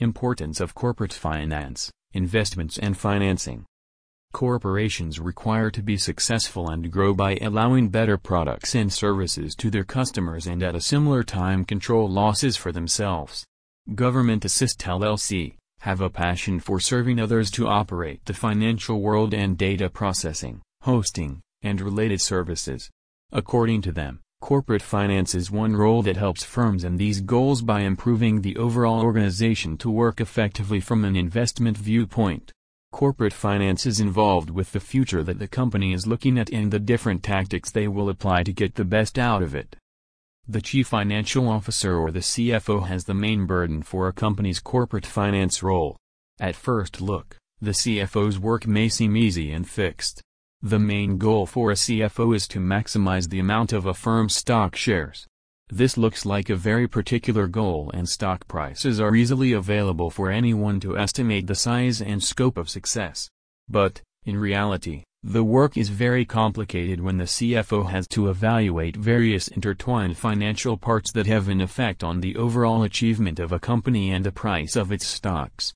Importance of corporate finance, investments and financing. Corporations require to be successful and grow by allowing better products and services to their customers and at a similar time control losses for themselves. Government Assist LLC have a passion for serving others to operate the financial world and data processing, hosting, and related services. According to them, corporate finance is one role that helps firms in these goals by improving the overall organization to work effectively from an investment viewpoint. Corporate finance is involved with the future that the company is looking at and the different tactics they will apply to get the best out of it. The chief financial officer or the CFO has the main burden for a company's corporate finance role. At first look, the CFO's work may seem easy and fixed. The main goal for a CFO is to maximize the amount of a firm's stock shares. This looks like a very particular goal and stock prices are easily available for anyone to estimate the size and scope of success. But, in reality, the work is very complicated when the CFO has to evaluate various intertwined financial parts that have an effect on the overall achievement of a company and the price of its stocks.